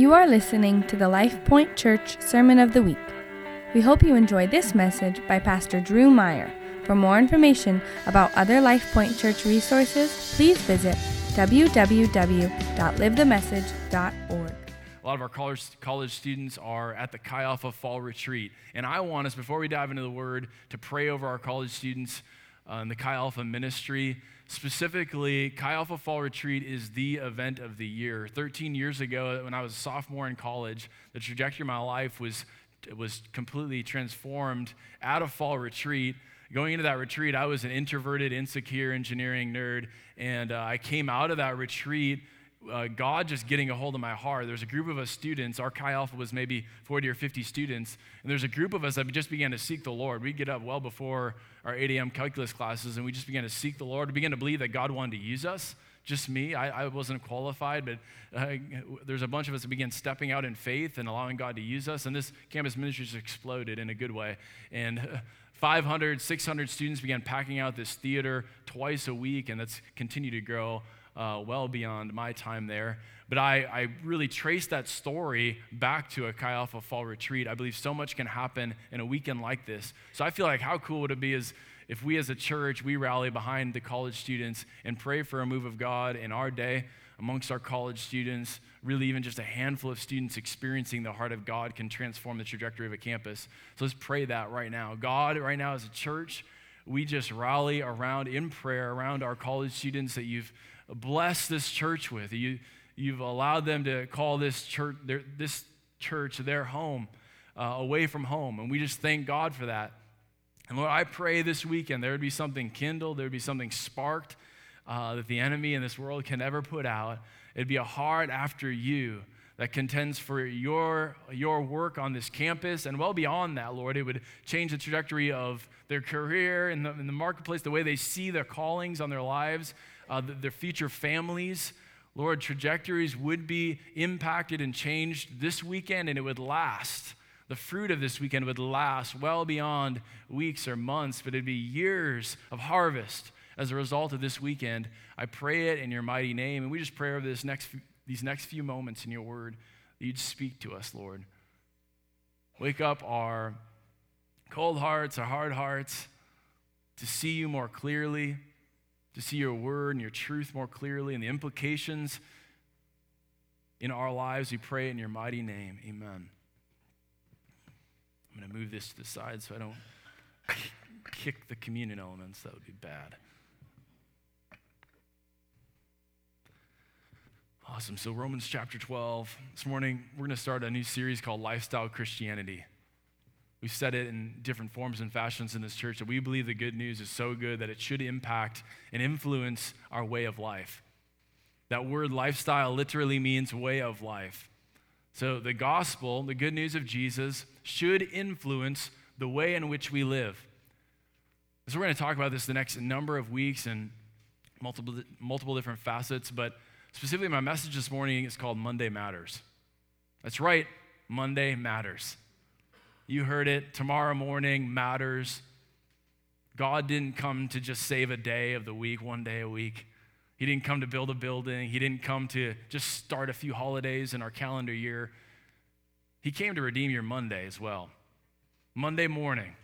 You are listening to the Life Point Church Sermon of the Week. We hope you enjoy this message by Pastor Drew Meyer. For more information about other Life Point Church resources, please visit www.livethemessage.org. A lot of our college, college students are at the Chi Alpha Fall Retreat. And I want us, before we dive into the word, to pray over our college students uh, in the Chi Alpha ministry. Specifically, Chi Alpha Fall Retreat is the event of the year. 13 years ago, when I was a sophomore in college, the trajectory of my life was, was completely transformed out of fall retreat. Going into that retreat, I was an introverted, insecure engineering nerd, and uh, I came out of that retreat uh, God just getting a hold of my heart. There's a group of us students. Our Chi Alpha was maybe 40 or 50 students. And there's a group of us that just began to seek the Lord. We get up well before our 8 a.m. calculus classes, and we just began to seek the Lord. We began to believe that God wanted to use us. Just me. I, I wasn't qualified, but uh, there's a bunch of us that began stepping out in faith and allowing God to use us. And this campus ministry just exploded in a good way. And 500, 600 students began packing out this theater twice a week, and that's continued to grow uh, well beyond my time there. But I, I really trace that story back to a Chi Alpha Fall retreat. I believe so much can happen in a weekend like this. So I feel like how cool would it be is if we as a church, we rally behind the college students and pray for a move of God in our day amongst our college students, really even just a handful of students experiencing the heart of God can transform the trajectory of a campus. So let's pray that right now. God, right now as a church, we just rally around in prayer around our college students that you've blessed this church with. You, you've allowed them to call this church their, this church their home, uh, away from home. And we just thank God for that. And Lord, I pray this weekend there would be something kindled, there would be something sparked uh, that the enemy in this world can never put out. It'd be a heart after you that contends for your, your work on this campus and well beyond that, Lord. It would change the trajectory of their career in the, in the marketplace, the way they see their callings on their lives uh, their future families. Lord, trajectories would be impacted and changed this weekend, and it would last. The fruit of this weekend would last well beyond weeks or months, but it'd be years of harvest as a result of this weekend. I pray it in your mighty name, and we just pray over this next, these next few moments in your word that you'd speak to us, Lord. Wake up our cold hearts, our hard hearts, to see you more clearly to see your word and your truth more clearly and the implications in our lives. We pray in your mighty name. Amen. I'm going to move this to the side so I don't kick the communion elements. That would be bad. Awesome. So, Romans chapter 12. This morning, we're going to start a new series called Lifestyle Christianity. We've said it in different forms and fashions in this church that we believe the good news is so good that it should impact and influence our way of life. That word lifestyle literally means way of life. So the gospel, the good news of Jesus, should influence the way in which we live. So we're going to talk about this the next number of weeks and multiple, multiple different facets, but specifically my message this morning is called Monday Matters. That's right, Monday Matters. You heard it. Tomorrow morning matters. God didn't come to just save a day of the week, one day a week. He didn't come to build a building. He didn't come to just start a few holidays in our calendar year. He came to redeem your Monday as well. Monday morning,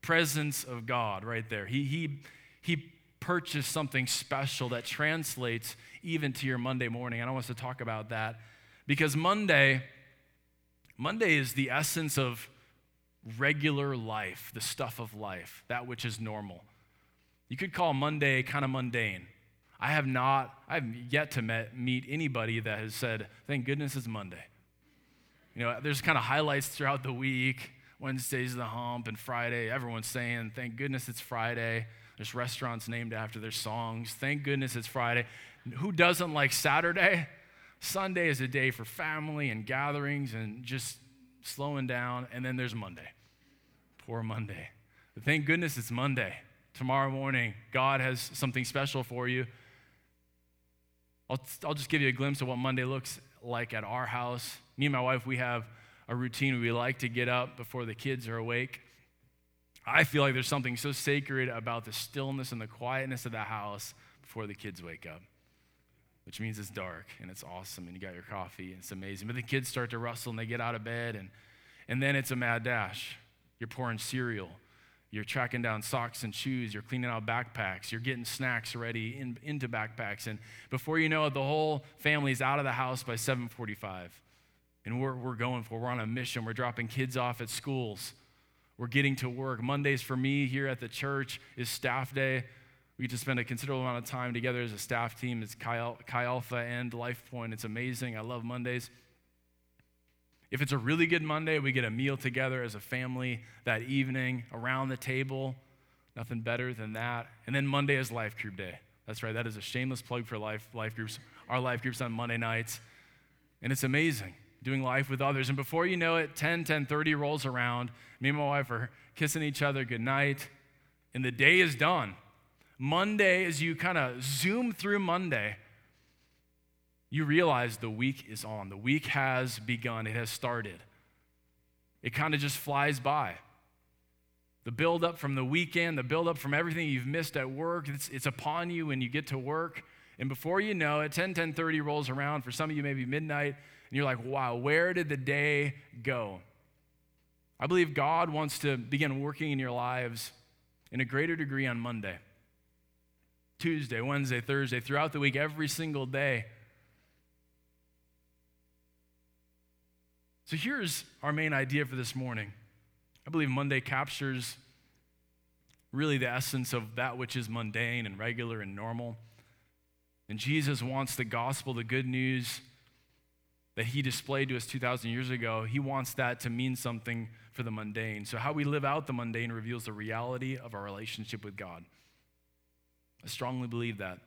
presence of God right there. He, he, he purchased something special that translates even to your Monday morning. And I want us to talk about that because Monday, Monday is the essence of regular life, the stuff of life, that which is normal. You could call Monday kind of mundane. I have not, I have yet to met, meet anybody that has said, thank goodness it's Monday. You know, there's kind of highlights throughout the week. Wednesday's the hump, and Friday, everyone's saying, thank goodness it's Friday. There's restaurants named after their songs. Thank goodness it's Friday. Who doesn't like Saturday? Sunday is a day for family and gatherings and just slowing down, and then there's Monday. Poor Monday. But thank goodness it's Monday. Tomorrow morning, God has something special for you. I'll, I'll just give you a glimpse of what Monday looks like at our house. Me and my wife, we have a routine. We like to get up before the kids are awake. I feel like there's something so sacred about the stillness and the quietness of the house before the kids wake up. Which means it's dark and it's awesome and you got your coffee and it's amazing. But the kids start to rustle and they get out of bed and, and then it's a mad dash. You're pouring cereal. You're tracking down socks and shoes. You're cleaning out backpacks. You're getting snacks ready in, into backpacks. And before you know it, the whole family's out of the house by 745. And we're, we're going for, we're on a mission. We're dropping kids off at schools. We're getting to work. Mondays for me here at the church is staff day. We get to spend a considerable amount of time together as a staff team. It's Chi, Alpha and Life Point. It's amazing. I love Mondays. If it's a really good Monday, we get a meal together as a family that evening around the table. Nothing better than that. And then Monday is Life Group Day. That's right. That is a shameless plug for life, life groups. Our life groups on Monday nights. And it's amazing doing life with others. And before you know it, 10, 10 30 rolls around. Me and my wife are kissing each other goodnight, and the day is done. Monday, as you kind of zoom through Monday, you realize the week is on. The week has begun, it has started. It kind of just flies by. The buildup from the weekend, the buildup from everything you've missed at work, it's, it's upon you when you get to work. And before you know it, 10, 10 30 rolls around. For some of you, maybe midnight, and you're like, wow, where did the day go? I believe God wants to begin working in your lives in a greater degree on Monday, Tuesday, Wednesday, Thursday, throughout the week, every single day. So here's our main idea for this morning. I believe Monday captures really the essence of that which is mundane and regular and normal. And Jesus wants the gospel, the good news, that he displayed to us 2,000 years ago, he wants that to mean something for the mundane. So, how we live out the mundane reveals the reality of our relationship with God. I strongly believe that.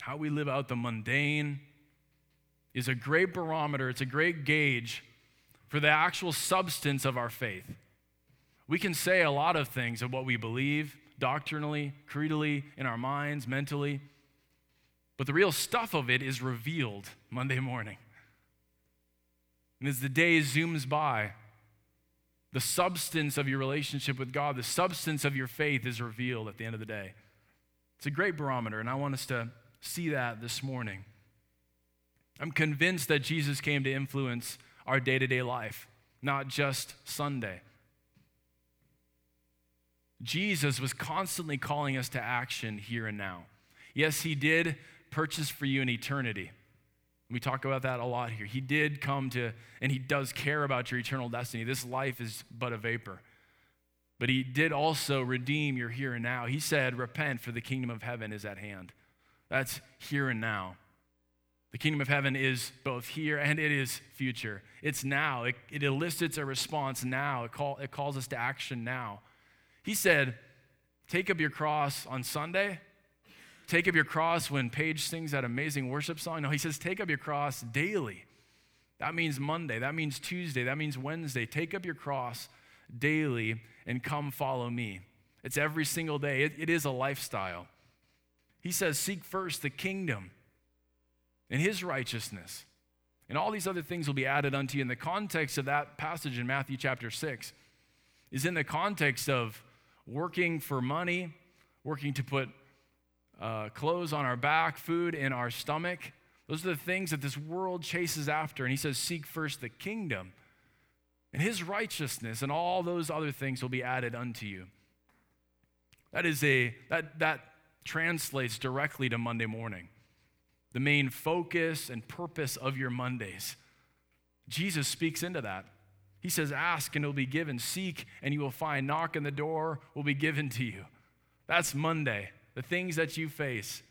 How we live out the mundane is a great barometer, it's a great gauge for the actual substance of our faith. We can say a lot of things of what we believe doctrinally, creedally, in our minds, mentally. But the real stuff of it is revealed Monday morning. And as the day zooms by, the substance of your relationship with God, the substance of your faith is revealed at the end of the day. It's a great barometer, and I want us to see that this morning. I'm convinced that Jesus came to influence our day to day life, not just Sunday. Jesus was constantly calling us to action here and now. Yes, he did purchase for you an eternity. We talk about that a lot here. He did come to, and He does care about your eternal destiny. This life is but a vapor. But He did also redeem your here and now. He said, Repent, for the kingdom of heaven is at hand. That's here and now. The kingdom of heaven is both here and it is future. It's now. It, it elicits a response now. It, call, it calls us to action now. He said, Take up your cross on Sunday take up your cross when Paige sings that amazing worship song. No, he says, take up your cross daily. That means Monday. That means Tuesday. That means Wednesday. Take up your cross daily and come follow me. It's every single day, it, it is a lifestyle. He says, seek first the kingdom and his righteousness. And all these other things will be added unto you. In the context of that passage in Matthew chapter 6 is in the context of working for money, working to put uh, clothes on our back, food in our stomach. Those are the things that this world chases after. And he says, Seek first the kingdom and his righteousness, and all those other things will be added unto you. That is a that that translates directly to Monday morning. The main focus and purpose of your Mondays. Jesus speaks into that. He says, Ask and it will be given, seek and you will find, knock and the door will be given to you. That's Monday the things that you face.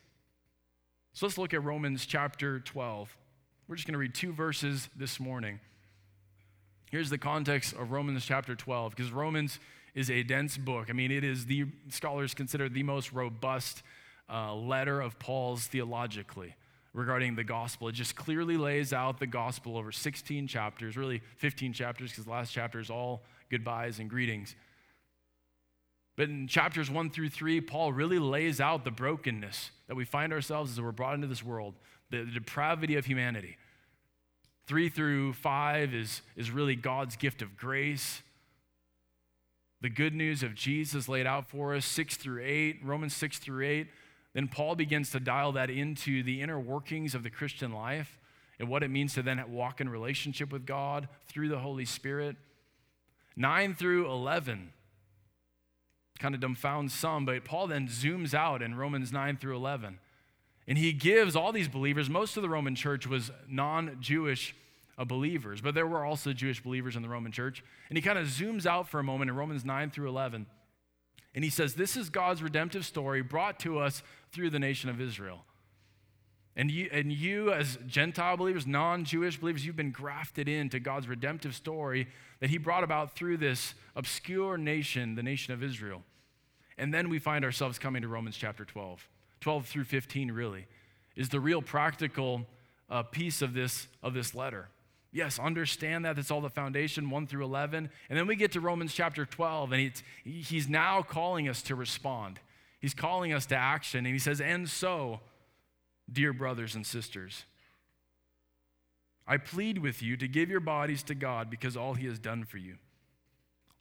So let's look at Romans chapter 12. We're just going to read two verses this morning. Here's the context of Romans chapter 12, because Romans is a dense book. I mean, it is the, scholars consider the most robust uh, letter of Paul's theologically regarding the gospel. It just clearly lays out the gospel over 16 chapters, really 15 chapters, because the last chapter is all goodbyes and greetings. But in chapters one through three, Paul really lays out the brokenness that we find ourselves as we're brought into this world, the, the depravity of humanity. Three through five is, is really God's gift of grace. The good news of Jesus laid out for us, six through eight, Romans six through eight, then Paul begins to dial that into the inner workings of the Christian life and what it means to then walk in relationship with God through the Holy Spirit. 9 through 11 kind of dumbfounds some, but Paul then zooms out in Romans 9 through 11. And he gives all these believers, most of the Roman church was non Jewish uh, believers, but there were also Jewish believers in the Roman church. And he kind of zooms out for a moment in Romans 9 through 11. And he says, This is God's redemptive story brought to us through the nation of Israel. And you, and you, as Gentile believers, non Jewish believers, you've been grafted into God's redemptive story that He brought about through this obscure nation, the nation of Israel. And then we find ourselves coming to Romans chapter 12. 12 through 15, really, is the real practical uh, piece of this, of this letter. Yes, understand that. That's all the foundation, 1 through 11. And then we get to Romans chapter 12, and he's now calling us to respond. He's calling us to action. And he says, And so, dear brothers and sisters, I plead with you to give your bodies to God because all he has done for you.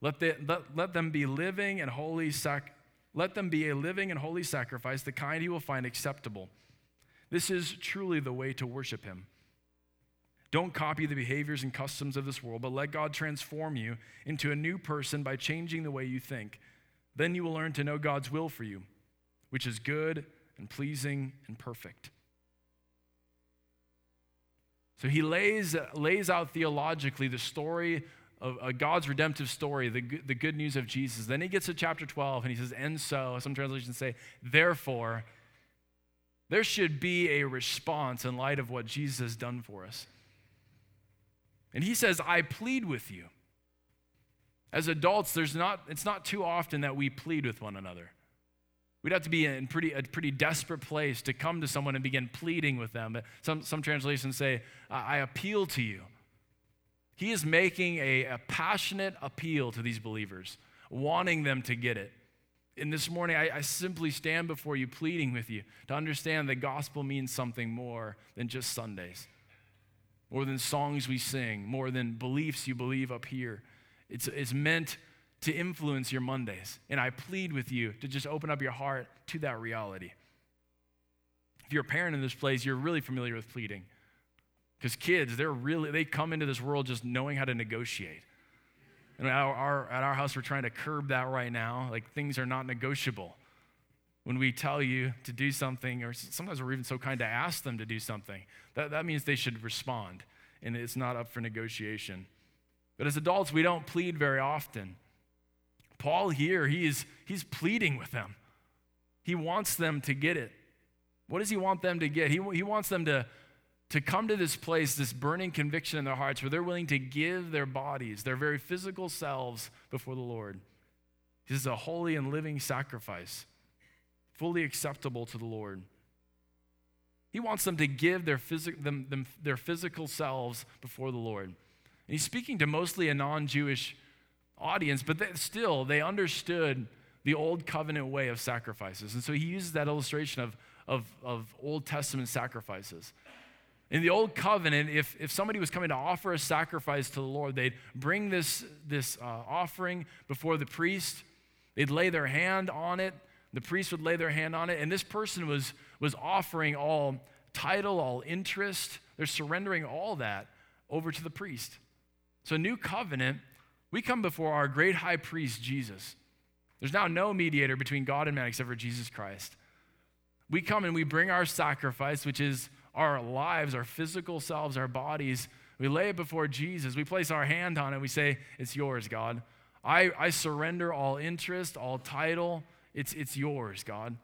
Let, the, let, let them be living and holy sac, let them be a living and holy sacrifice, the kind he will find acceptable. This is truly the way to worship him. Don't copy the behaviors and customs of this world, but let God transform you into a new person by changing the way you think. Then you will learn to know God's will for you, which is good and pleasing and perfect. So he lays, lays out theologically the story of God's redemptive story, the, the good news of Jesus. Then he gets to chapter 12 and he says, And so, some translations say, therefore, there should be a response in light of what Jesus has done for us. And he says, I plead with you. As adults, there's not, it's not too often that we plead with one another. We'd have to be in pretty, a pretty desperate place to come to someone and begin pleading with them. Some, some translations say, I appeal to you. He is making a, a passionate appeal to these believers, wanting them to get it. And this morning, I, I, simply stand before you, pleading with you to understand the gospel means something more than just Sundays more than songs we sing, more than beliefs you believe up here. It's, it's meant to influence your Mondays. And I plead with you to just open up your heart to that reality. If you're a parent in this place, you're really familiar with pleading. Because kids, they're really, they come into this world just knowing how to negotiate. And at our, at our house, we're trying to curb that right now. Like things are not negotiable. When we tell you to do something, or sometimes we're even so kind to ask them to do something, that, that means they should respond, and it's not up for negotiation. But as adults, we don't plead very often. Paul here, he is, he's pleading with them. He wants them to get it. What does he want them to get? He, he wants them to, to come to this place, this burning conviction in their hearts, where they're willing to give their bodies, their very physical selves, before the Lord. This is a holy and living sacrifice fully acceptable to the Lord. He wants them to give their, phys- them, them, their physical selves before the Lord. And he's speaking to mostly a non Jewish audience, but they, still, they understood the old covenant way of sacrifices. And so he uses that illustration of, of, of Old Testament sacrifices. In the old covenant, if, if somebody was coming to offer a sacrifice to the Lord, they'd bring this, this uh, offering before the priest, they'd lay their hand on it, the priest would lay their hand on it, and this person was, was offering all title, all interest. They're surrendering all that over to the priest. So, new covenant, we come before our great high priest, Jesus. There's now no mediator between God and man except for Jesus Christ. We come and we bring our sacrifice, which is our lives, our physical selves, our bodies. We lay it before Jesus. We place our hand on it. We say, It's yours, God. I, I surrender all interest, all title, it's, it's yours, God.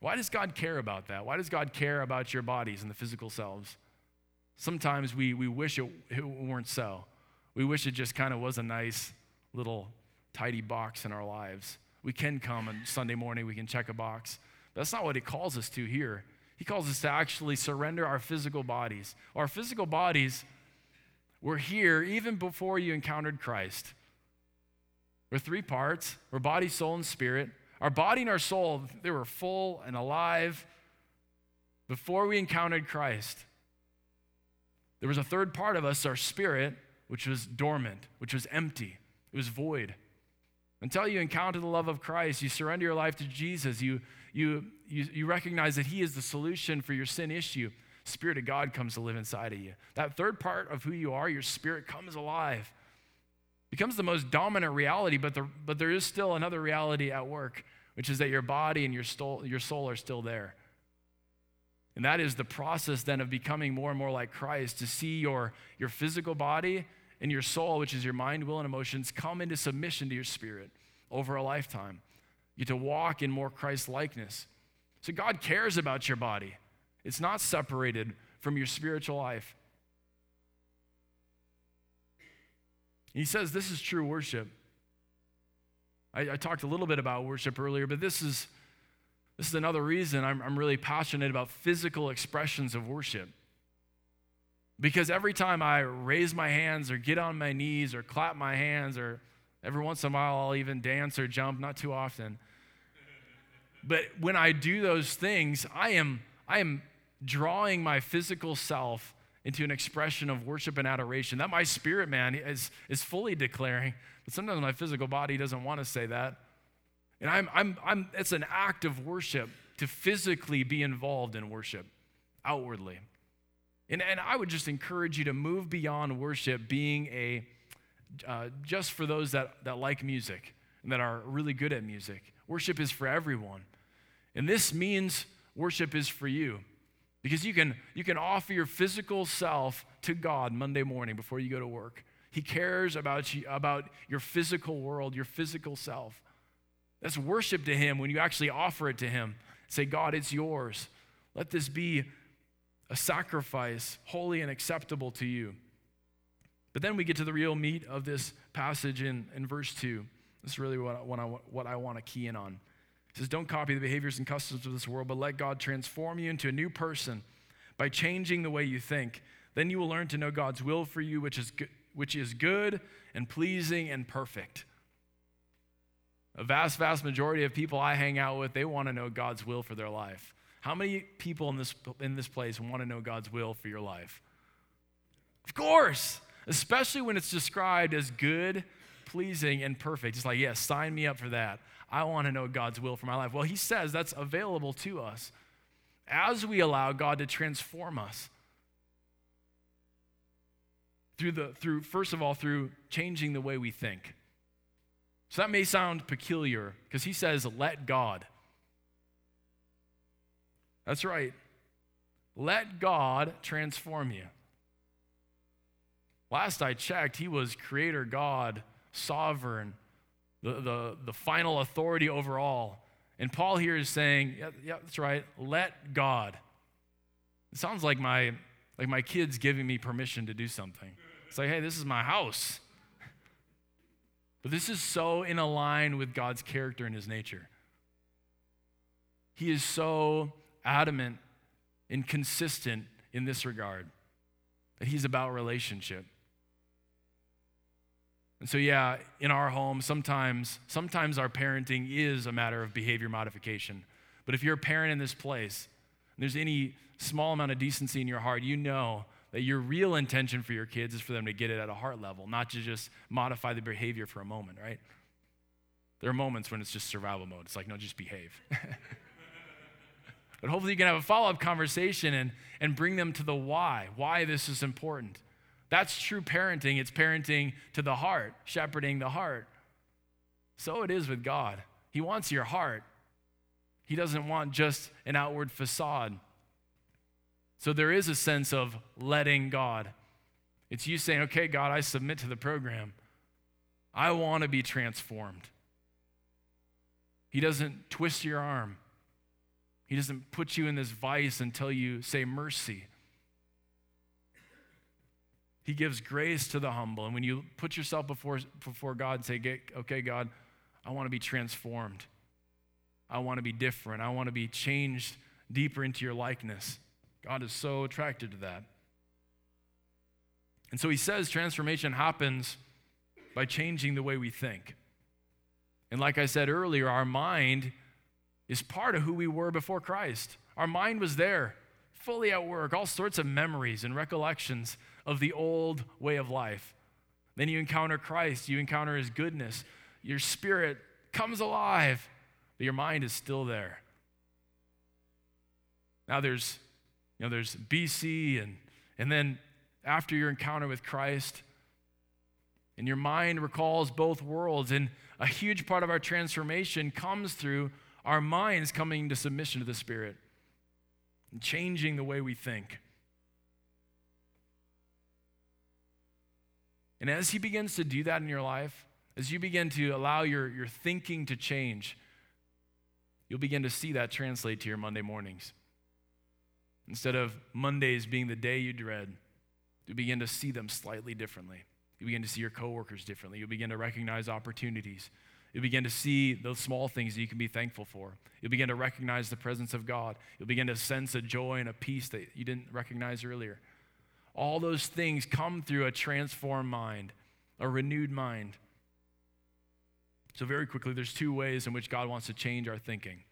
Why does God care about that? Why does God care about your bodies and the physical selves? Sometimes we, we wish it, it weren't so. We wish it just kind of was a nice little tidy box in our lives. We can come on Sunday morning, we can check a box. But that's not what he calls us to here. He calls us to actually surrender our physical bodies. Our physical bodies were here even before you encountered Christ. We're three parts we're body, soul, and spirit. Our body and our soul, they were full and alive before we encountered Christ. There was a third part of us, our spirit, which was dormant, which was empty, it was void. Until you encounter the love of Christ, you surrender your life to Jesus, you, you, you, you recognize that He is the solution for your sin issue. Spirit of God comes to live inside of you. That third part of who you are, your spirit comes alive. Becomes the most dominant reality, but, the, but there is still another reality at work, which is that your body and your soul, your soul are still there. And that is the process then of becoming more and more like Christ, to see your, your physical body and your soul, which is your mind, will, and emotions, come into submission to your spirit over a lifetime. To walk in more Christ likeness. So God cares about your body. It's not separated from your spiritual life. He says this is true worship. I, I, talked a little bit about worship earlier, but this is, this is another reason I'm, I'm really passionate about physical expressions of worship. Because every time I raise my hands or get on my knees or clap my hands, or every once in a while I'll even dance or jump, not too often. But when I do those things, I am, I am drawing my physical self into an expression of worship and adoration. That my spirit man is, is fully declaring, but sometimes my physical body doesn't want to say that. And I'm, I'm, I'm, it's an act of worship to physically be involved in worship outwardly. And, and I would just encourage you to move beyond worship being a, uh, just for those that, that like music and that are really good at music. Worship is for everyone. And this means worship is for you. Because you can, you can offer your physical self to God Monday morning before you go to work. He cares about you, about your physical world, your physical self. That's worship to Him when you actually offer it to Him. Say, God, it's yours. Let this be a sacrifice, holy and acceptable to you. But then we get to the real meat of this passage in, in verse 2. This is really what I, what I, what I want to key in on. It says, Don't copy the behaviors and customs of this world, but let God transform you into a new person by changing the way you think. Then you will learn to know God's will for you, which is, go- which is good and pleasing and perfect. A vast, vast majority of people I hang out with, they want to know God's will for their life. How many people in this, in this place want to know God's will for your life? Of course, especially when it's described as good, pleasing, and perfect. It's like, yes, sign me up for that. I want to know God's will for my life. Well, he says that's available to us as we allow God to transform us. Through the through first of all through changing the way we think. So that may sound peculiar because he says let God. That's right. Let God transform you. Last I checked, he was creator God, sovereign, the, the, the final authority over all. And Paul here is saying, yeah, yeah, that's right, let God. It sounds like my, like my kids giving me permission to do something. It's like, hey, this is my house. But this is so in line with God's character and his nature. He is so adamant and consistent in this regard that he's about relationship. And so, yeah, in our home, sometimes, sometimes our parenting is a matter of behavior modification. But if you're a parent in this place, and there's any small amount of decency in your heart, you know that your real intention for your kids is for them to get it at a heart level, not to just modify the behavior for a moment, right? There are moments when it's just survival mode. It's like, no, just behave. but hopefully you can have a follow up conversation and, and bring them to the why, why this is important. That's true parenting. It's parenting to the heart, shepherding the heart. So it is with God. He wants your heart, He doesn't want just an outward facade. So there is a sense of letting God. It's you saying, okay, God, I submit to the program. I want to be transformed. He doesn't twist your arm. He doesn't put you in this vice until you say mercy. He gives grace to the humble. And when you put yourself before, before God and say, okay, God, I want to be transformed. I want to be different. I want to be changed deeper into your likeness. God is so attracted to that. And so he says transformation happens by changing the way we think. And like I said earlier, our mind is part of who we were before Christ. Our mind was there, fully at work, all sorts of memories and recollections of the old way of life. Then you encounter Christ, you encounter his goodness, your spirit comes alive, but your mind is still there. Now there's, you know, there's BC and, and then after your encounter with Christ, and your mind recalls both worlds. And a huge part of our transformation comes through our minds coming to submission to the Spirit and changing the way we think. And as He begins to do that in your life, as you begin to allow your, your thinking to change, you'll begin to see that translate to your Monday mornings. Instead of Mondays being the day you dread, you begin to see them slightly differently. You begin to see your coworkers differently. You begin to recognize opportunities. You begin to see those small things that you can be thankful for. You'll begin to recognize the presence of God. You'll begin to sense a joy and a peace that you didn't recognize earlier. All those things come through a transformed mind, a renewed mind. So, very quickly, there's two ways in which God wants to change our thinking.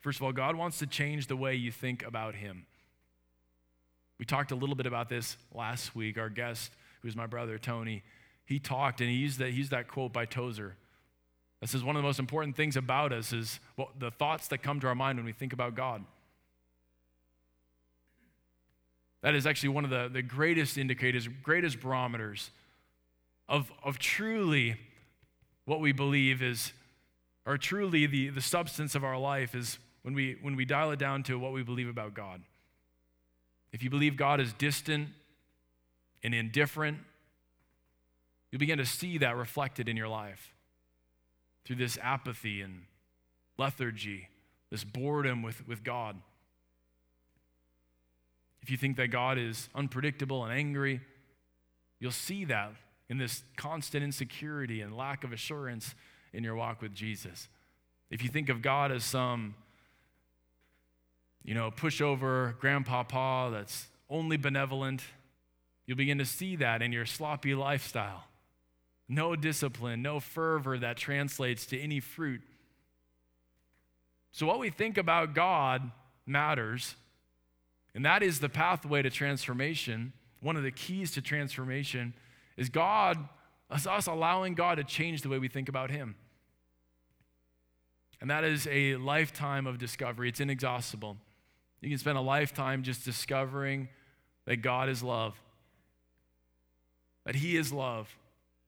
First of all, God wants to change the way you think about Him. We talked a little bit about this last week. Our guest, who's my brother, Tony, he talked and he used that, he used that quote by Tozer. That says one of the most important things about us is the thoughts that come to our mind when we think about God. That is actually one of the, the greatest indicators, greatest barometers of, of truly what we believe is, or truly the, the substance of our life is when we, when we dial it down to what we believe about God. If you believe God is distant and indifferent, you begin to see that reflected in your life through this apathy and lethargy, this boredom with, with God. If you think that God is unpredictable and angry, you'll see that in this constant insecurity and lack of assurance in your walk with Jesus. If you think of God as some you know, pushover grandpapa that's only benevolent, you'll begin to see that in your sloppy lifestyle. No discipline, no fervor that translates to any fruit. So, what we think about God matters, and that is the pathway to transformation. One of the keys to transformation is God, is us allowing God to change the way we think about Him. And that is a lifetime of discovery, it's inexhaustible. You can spend a lifetime just discovering that God is love, that He is love.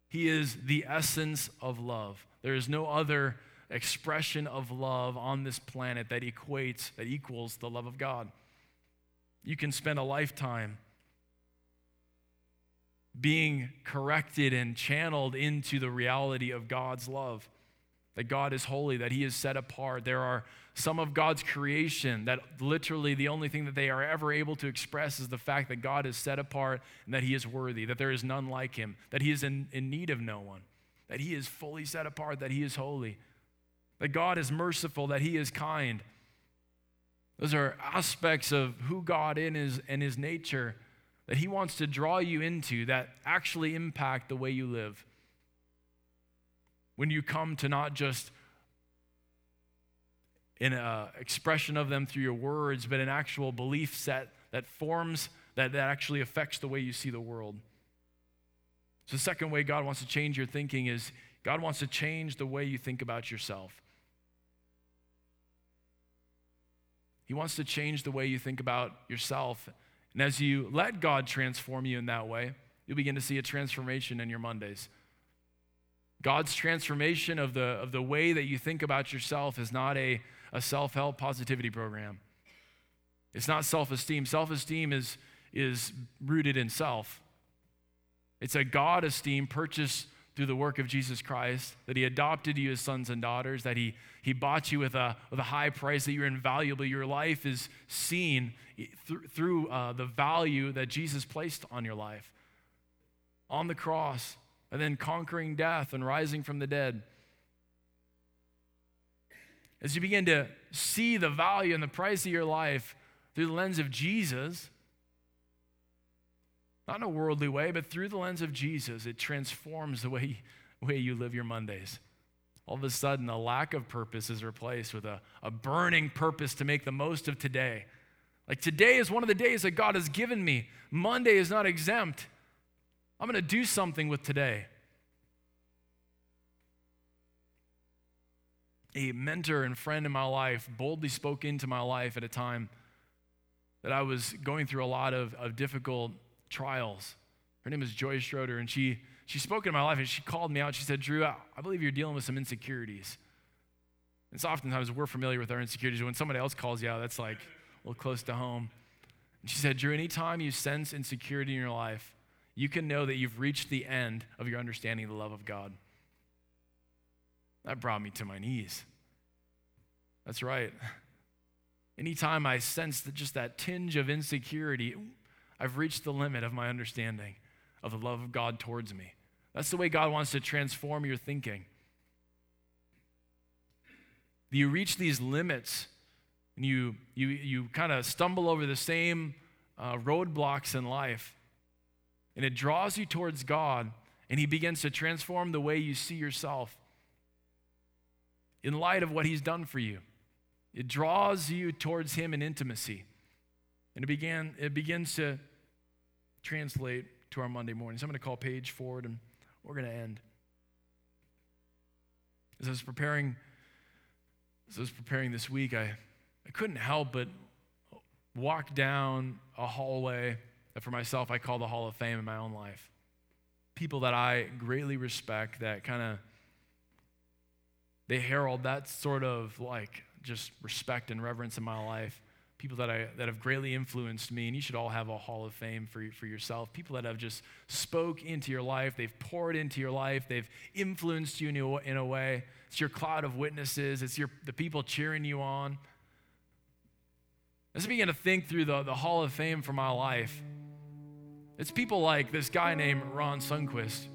He is the essence of love. There is no other expression of love on this planet that equates, that equals the love of God. You can spend a lifetime being corrected and channeled into the reality of God's love that God is holy, that He is set apart. There are some of God's creation that literally the only thing that they are ever able to express is the fact that God is set apart and that He is worthy, that there is none like Him, that He is in, in need of no one, that He is fully set apart, that He is holy, that God is merciful, that He is kind. Those are aspects of who God is and His nature that He wants to draw you into that actually impact the way you live when you come to not just in an uh, expression of them through your words, but an actual belief set that forms, that, that actually affects the way you see the world. So, the second way God wants to change your thinking is God wants to change the way you think about yourself. He wants to change the way you think about yourself. And as you let God transform you in that way, you'll begin to see a transformation in your Mondays. God's transformation of the, of the way that you think about yourself is not a, a self help positivity program. It's not self esteem. Self esteem is, is rooted in self. It's a God esteem purchased through the work of Jesus Christ, that He adopted you as sons and daughters, that He, he bought you with a, with a high price, that you're invaluable. Your life is seen th- through uh, the value that Jesus placed on your life. On the cross, and then conquering death and rising from the dead. As you begin to see the value and the price of your life through the lens of Jesus, not in a worldly way, but through the lens of Jesus, it transforms the way, way you live your Mondays. All of a sudden, a lack of purpose is replaced with a, a burning purpose to make the most of today. Like today is one of the days that God has given me. Monday is not exempt. I'm going to do something with today. A mentor and friend in my life boldly spoke into my life at a time that I was going through a lot of, of difficult trials. Her name is Joy Schroeder, and she, she spoke into my life and she called me out. She said, Drew, I, I believe you're dealing with some insecurities. And so oftentimes we're familiar with our insecurities. When somebody else calls you out, that's like a little close to home. And she said, Drew, anytime you sense insecurity in your life, you can know that you've reached the end of your understanding of the love of God. That brought me to my knees. That's right. Anytime I sense that just that tinge of insecurity, I've reached the limit of my understanding of the love of God towards me. That's the way God wants to transform your thinking. You reach these limits and you, you, you kind of stumble over the same uh, roadblocks in life, and it draws you towards God, and He begins to transform the way you see yourself in light of what He's done for you. It draws you towards Him in intimacy. And it, began, it begins to translate to our Monday mornings. I'm going to call Paige forward and we're going to end. As I was preparing, as I was preparing this week, I, I couldn't help but walk down a hallway that for myself I call the Hall of Fame in my own life. People that I greatly respect that kind of they herald that sort of like just respect and reverence in my life. People that, I, that have greatly influenced me, and you should all have a hall of fame for, for yourself. People that have just spoke into your life, they've poured into your life, they've influenced you in a, in a way. It's your cloud of witnesses, it's your, the people cheering you on. As I began to think through the, the hall of fame for my life, it's people like this guy named Ron Sunquist.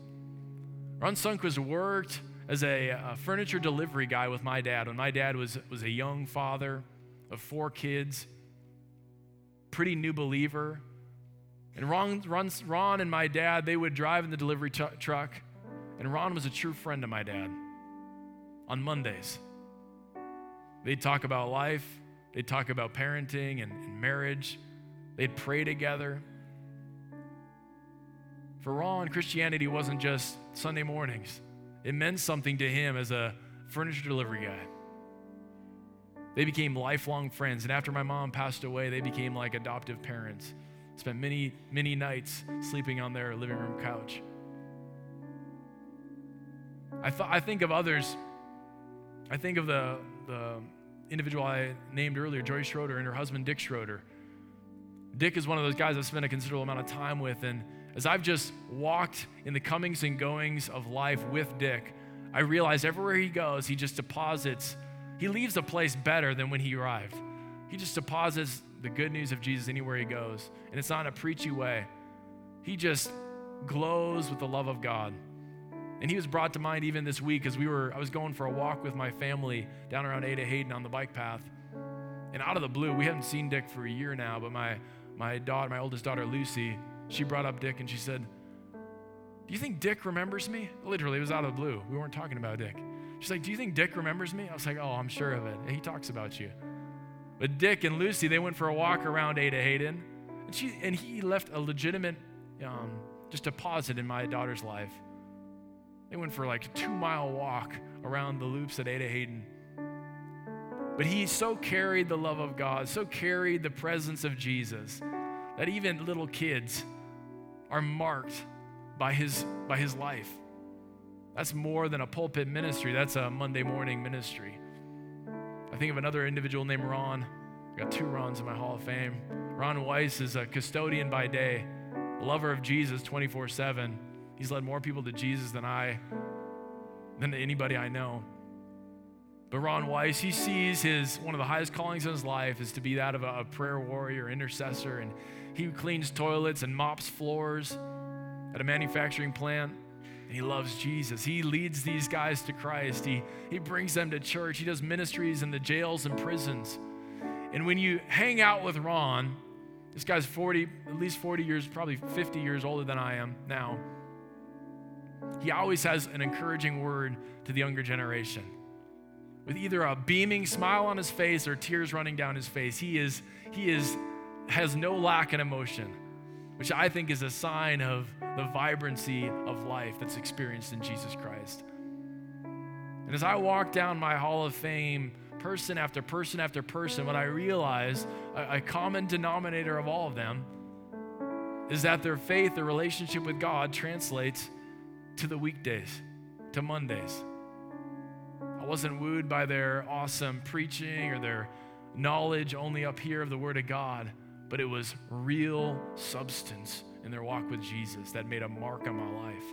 Ron Sunquist worked as a, a, furniture delivery guy with my dad when my dad was, was a young father of four kids, pretty new believer. And Ron, Ron, Ron and my dad, they would drive in the delivery t- truck, and Ron was a true friend of my dad on Mondays. They'd talk about life, they'd talk about parenting and, and marriage, they'd pray together. For Ron, Christianity wasn't just Sunday mornings. It meant something to him as a furniture delivery guy. They became lifelong friends, and after my mom passed away, they became like adoptive parents. Spent many, many nights sleeping on their living room couch. I, th- I think of others. I think of the, the individual I named earlier, Joy Schroeder, and her husband, Dick Schroeder. Dick is one of those guys I've spent a considerable amount of time with, and as I've just walked in the comings and goings of life with Dick, I realize everywhere he goes, he just deposits, he leaves a place better than when he arrived. He just deposits the good news of Jesus anywhere he goes. And it's not in a preachy way. He just glows with the love of God. And he was brought to mind even this week as we were, I was going for a walk with my family down around Ada Hayden on the bike path. And out of the blue, we haven't seen Dick for a year now, but my, my daughter, my oldest daughter, Lucy, she brought up Dick and she said, Do you think Dick remembers me? Literally, it was out of the blue. We weren't talking about Dick. She's like, Do you think Dick remembers me? I was like, Oh, I'm sure of it. He talks about you. But Dick and Lucy, they went for a walk around Ada Hayden, and, she, and he left a legitimate, um, just deposit in my daughter's life. They went for like a two mile walk around the loops at Ada Hayden. But he so carried the love of God, so carried the presence of Jesus, that even little kids are marked by his, by his life. That's more than a pulpit ministry, that's a Monday morning ministry. I think of another individual named Ron. I got two Rons in my Hall of Fame. Ron Weiss is a custodian by day, lover of Jesus 24 7. He's led more people to Jesus than I, than anybody I know. But Ron Weiss, he sees his one of the highest callings in his life is to be that of a, a prayer warrior, intercessor, and he cleans toilets and mops floors at a manufacturing plant. And he loves Jesus. He leads these guys to Christ. He, he brings them to church. He does ministries in the jails and prisons. And when you hang out with Ron, this guy's 40, at least 40 years, probably 50 years older than I am now. He always has an encouraging word to the younger generation. With either a beaming smile on his face or tears running down his face, he is, he is has no lack in emotion, which I think is a sign of the vibrancy of life that's experienced in Jesus Christ. And as I walk down my Hall of Fame, person after person after person, what I realized, a, a common denominator of all of them, is that their faith, their relationship with God translates to the weekdays, to Mondays. I wasn't wooed by their awesome preaching or their knowledge only up here of the Word of God, but it was real substance in their walk with Jesus that made a mark on my life.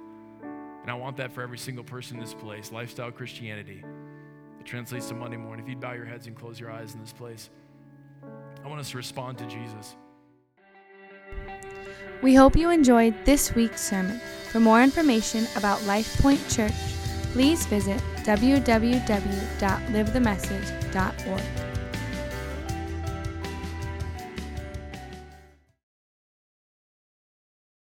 And I want that for every single person in this place lifestyle Christianity. It translates to Monday morning. If you'd bow your heads and close your eyes in this place, I want us to respond to Jesus. We hope you enjoyed this week's sermon. For more information about Life Point Church, please visit www.livethemessage.org.